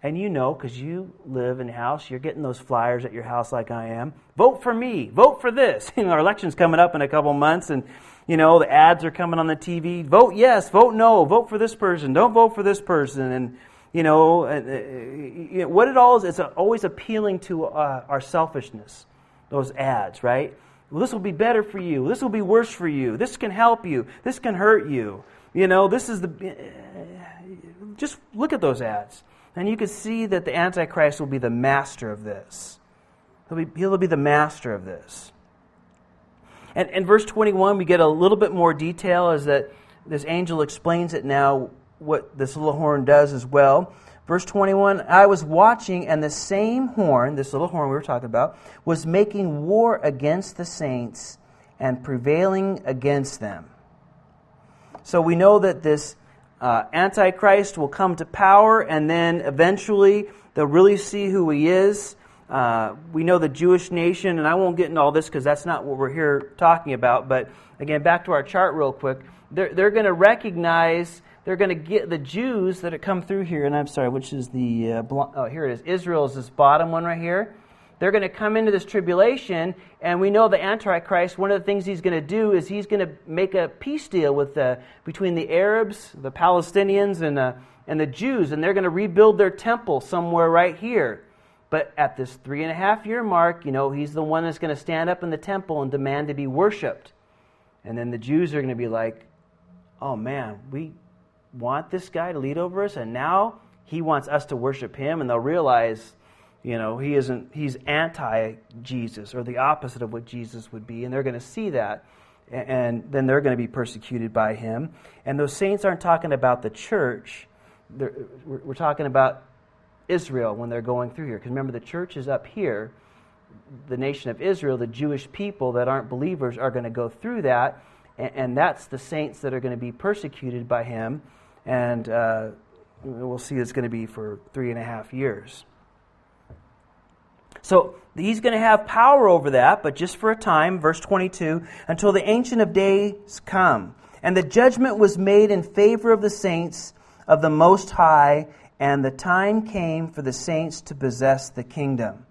Speaker 1: And you know, because you live in house, you're getting those flyers at your house like I am. Vote for me. Vote for this. [LAUGHS] You know, our election's coming up in a couple months, and you know the ads are coming on the TV. Vote yes. Vote no. Vote for this person. Don't vote for this person. And you know, uh, uh, what it all is, it's always appealing to uh, our selfishness. Those ads, right? Well, this will be better for you. This will be worse for you. This can help you. This can hurt you. You know, this is the. Uh, just look at those ads. And you can see that the Antichrist will be the master of this. He'll be, he'll be the master of this. And in verse 21, we get a little bit more detail as that this angel explains it now, what this little horn does as well. Verse 21 I was watching, and the same horn, this little horn we were talking about, was making war against the saints and prevailing against them. So we know that this uh, Antichrist will come to power, and then eventually they'll really see who he is. Uh, we know the Jewish nation, and I won't get into all this because that's not what we're here talking about. But again, back to our chart real quick. They're, they're going to recognize, they're going to get the Jews that have come through here, and I'm sorry, which is the, uh, oh, here it is. Israel is this bottom one right here they're going to come into this tribulation, and we know the Antichrist, one of the things he's going to do is he's going to make a peace deal with the, between the Arabs, the Palestinians, and, the, and the Jews, and they're going to rebuild their temple somewhere right here. But at this three and a half year mark, you know, he's the one that's going to stand up in the temple and demand to be worshiped. And then the Jews are going to be like, oh man, we want this guy to lead over us, and now he wants us to worship him, and they'll realize you know, he isn't he's anti Jesus or the opposite of what Jesus would be, and they're going to see that. And then they're going to be persecuted by him. And those saints aren't talking about the church. They're, we're talking about Israel when they're going through here. Because remember, the church is up here. The nation of Israel, the Jewish people that aren't believers, are going to go through that. And, and that's the saints that are going to be persecuted by him. And uh, we'll see it's going to be for three and a half years. So he's going to have power over that, but just for a time, verse 22, until the Ancient of Days come. And the judgment was made in favor of the saints of the Most High, and the time came for the saints to possess the kingdom.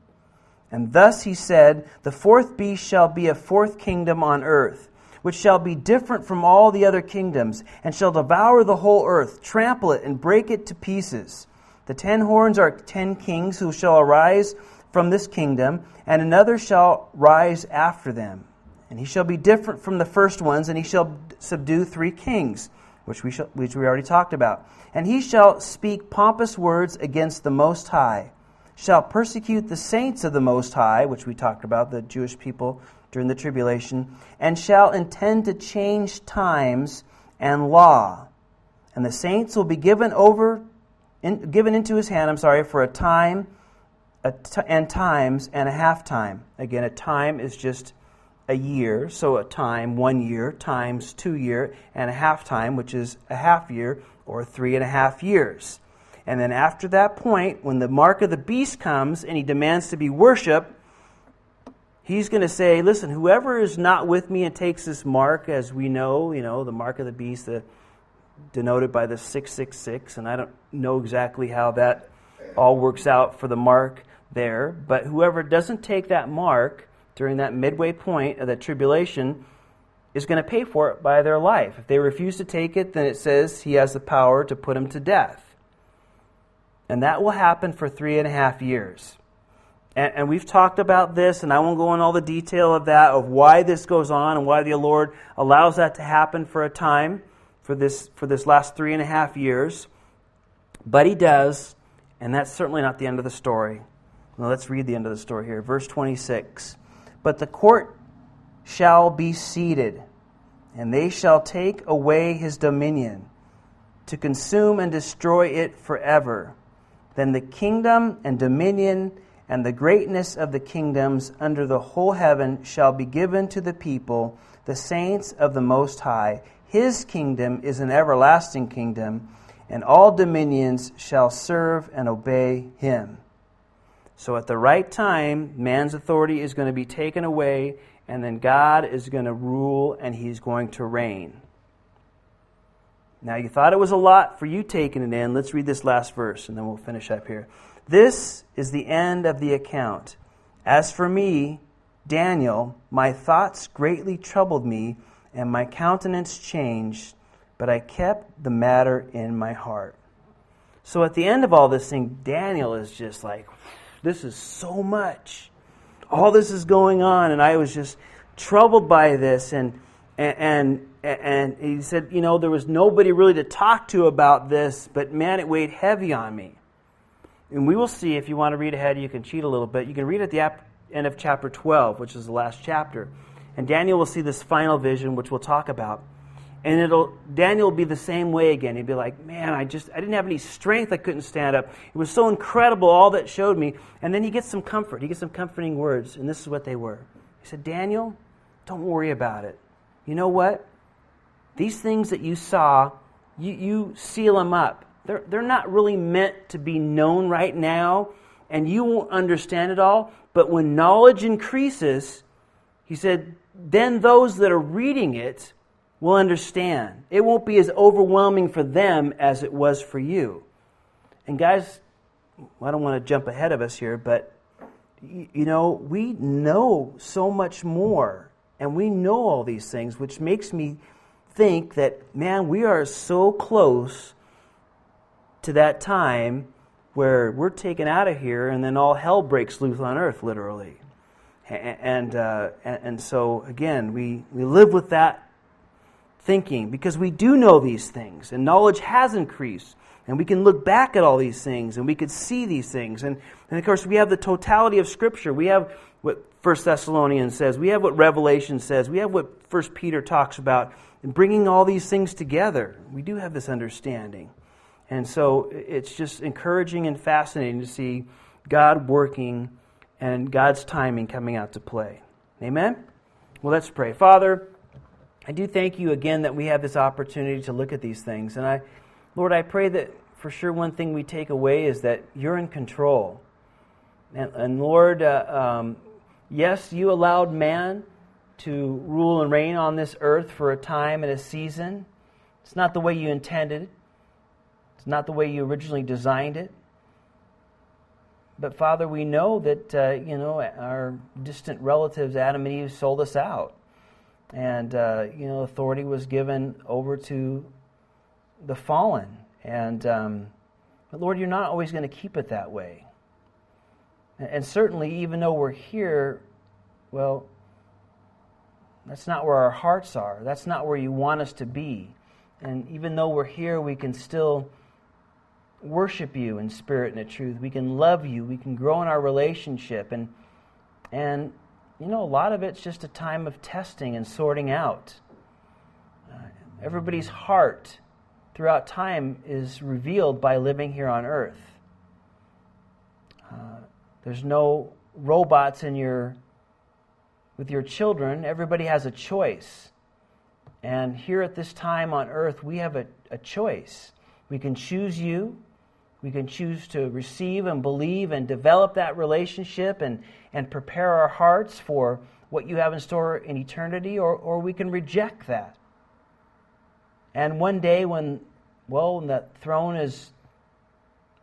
Speaker 1: And thus he said, The fourth beast shall be a fourth kingdom on earth, which shall be different from all the other kingdoms, and shall devour the whole earth, trample it, and break it to pieces. The ten horns are ten kings who shall arise from this kingdom, and another shall rise after them. And he shall be different from the first ones, and he shall subdue three kings. which we, shall, which we already talked about. And he shall speak pompous words against the Most High, shall persecute the saints of the Most High, which we talked about, the Jewish people during the tribulation, and shall intend to change times and law. And the saints will be given over, in, given into his hand, I'm sorry, for a time a t- and times and a half time. Again, a time is just a year, so a time, one year, times two year, and a half time, which is a half year, or three and a half years. And then after that point, when the mark of the beast comes and he demands to be worshiped, he's going to say, listen, whoever is not with me and takes this mark, as we know, you know, the mark of the beast, the, denoted by the 666, and I don't know exactly how that all works out for the mark there, but whoever doesn't take that mark, during that midway point of the tribulation is going to pay for it by their life. If they refuse to take it, then it says he has the power to put them to death. And that will happen for three and a half years. And, and, we've talked about this, and I won't go in all the detail of that, of why this goes on and why the Lord allows that to happen for a time, for this, for this last three and a half years. But he does, and that's certainly not the end of the story. Now let's read the end of the story here. Verse 26. But the court shall be seated, and they shall take away his dominion, to consume and destroy it forever. Then the kingdom and dominion and the greatness of the kingdoms under the whole heaven shall be given to the people, the saints of the Most High. His kingdom is an everlasting kingdom, and all dominions shall serve and obey him. So at the right time, man's authority is going to be taken away, and then God is going to rule and he's going to reign. Now, you thought it was a lot for you taking it in. Let's read this last verse, and then we'll finish up here. This is the end of the account. As for me, Daniel, my thoughts greatly troubled me, and my countenance changed, but I kept the matter in my heart. So at the end of all this thing, Daniel is just like, this is so much. All this is going on, and I was just troubled by this. And, and, and, and he said, you know, there was nobody really to talk to about this, but man, it weighed heavy on me. And we will see, if you want to read ahead, you can cheat a little bit. You can read at the end of chapter 12, which is the last chapter. And Daniel will see this final vision, which we'll talk about. And it'll daniel will be the same way again. He'd be like man i just i didn't have any strength. I couldn't stand up. It was so incredible all that showed me. And then he gets some comfort. He gets some comforting words and this is what they were. He said daniel don't worry about it. You know what? These things that you saw you, you seal them up they're, they're not really meant to be known right now and you won't understand it all but when knowledge increases he said then those that are reading it will understand. It won't be as overwhelming for them as it was for you. And guys, I don't want to jump ahead of us here, but you know, we know so much more and we know all these things, which makes me think that, man, we are so close to that time where we're taken out of here and then all hell breaks loose on earth, literally. And, uh, and, so, again, we, we live with that thinking because we do know these things and knowledge has increased and we can look back at all these things and we could see these things. And, and of course we have the totality of scripture. We have what first thessalonians says. We have what revelation says. We have what first peter talks about and bringing all these things together. We do have this understanding and so it's just encouraging and fascinating to see god working and god's timing coming out to play amen well let's pray father I do thank you again that we have this opportunity to look at these things. And I, Lord, I pray that for sure one thing we take away is that you're in control. And, and Lord, uh, um, yes, you allowed man to rule and reign on this earth for a time and a season. It's not the way you intended, it's not the way you originally designed it. But Father, we know that uh, you know our distant relatives, Adam and Eve, sold us out. And uh, you know authority was given over to the fallen. And um, but lord you're not always going to keep it that way. And, and certainly even though we're here well that's not where our hearts are. That's not where you want us to be. And even though we're here, we can still worship you in spirit and in truth. We can love you. We can grow in our relationship. And, and you know, a lot of it's just a time of testing and sorting out. Uh, everybody's heart throughout time is revealed by living here on earth. Uh, there's no robots in your with your children. Everybody has a choice. And here at this time on earth, we have a, a choice. We can choose you. We can choose to receive and believe and develop that relationship and, and prepare our hearts for what you have in store in eternity, or, or we can reject that. And one day, when, well, when the throne is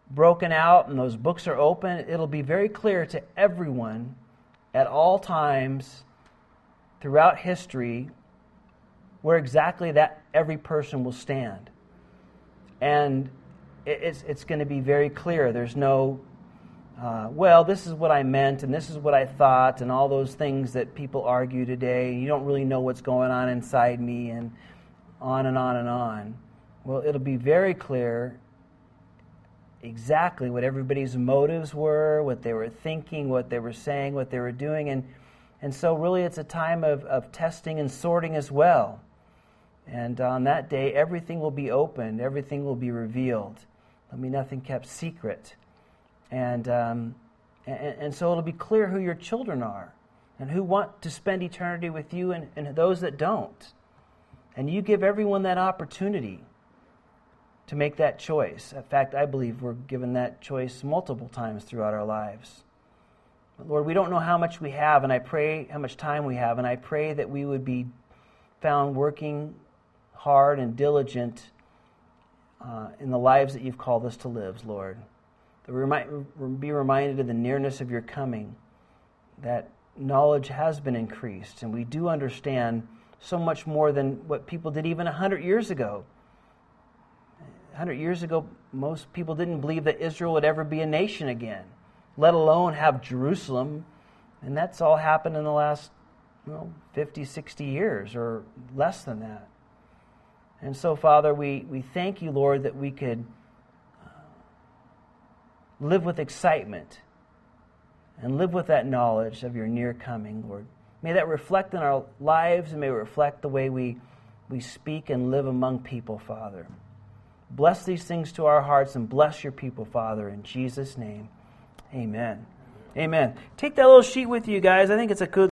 Speaker 1: broken out and those books are open, it'll be very clear to everyone at all times throughout history where exactly that every person will stand. And it's, it's going to be very clear. There's no, uh, well, this is what I meant and this is what I thought, and all those things that people argue today. You don't really know what's going on inside me, and on and on and on. Well, it'll be very clear exactly what everybody's motives were, what they were thinking, what they were saying, what they were doing. And, and so, really, it's a time of, of testing and sorting as well. And on that day, everything will be opened, everything will be revealed. There'll be nothing kept secret. And, um, and, and, so it'll be clear who your children are and who want to spend eternity with you and, and those that don't. And you give everyone that opportunity to make that choice. In fact, I believe we're given that choice multiple times throughout our lives. But Lord, we don't know how much we have, and I pray how much time we have, and I pray that we would be found working hard and diligent uh, in the lives that you've called us to live, Lord. That we might be reminded of the nearness of your coming, that knowledge has been increased, and we do understand so much more than what people did even 100 years ago. 100 years ago, most people didn't believe that Israel would ever be a nation again, let alone have Jerusalem. And that's all happened in the last well, 50, 60 years or less than that. And so, Father, we, we thank you, Lord, that we could uh, live with excitement and live with that knowledge of your near coming, Lord. May that reflect in our lives and may it reflect the way we, we speak and live among people, Father. Bless these things to our hearts and bless your people, Father, in Jesus' name. Amen. Amen. Take that little sheet with you, guys. I think it's a good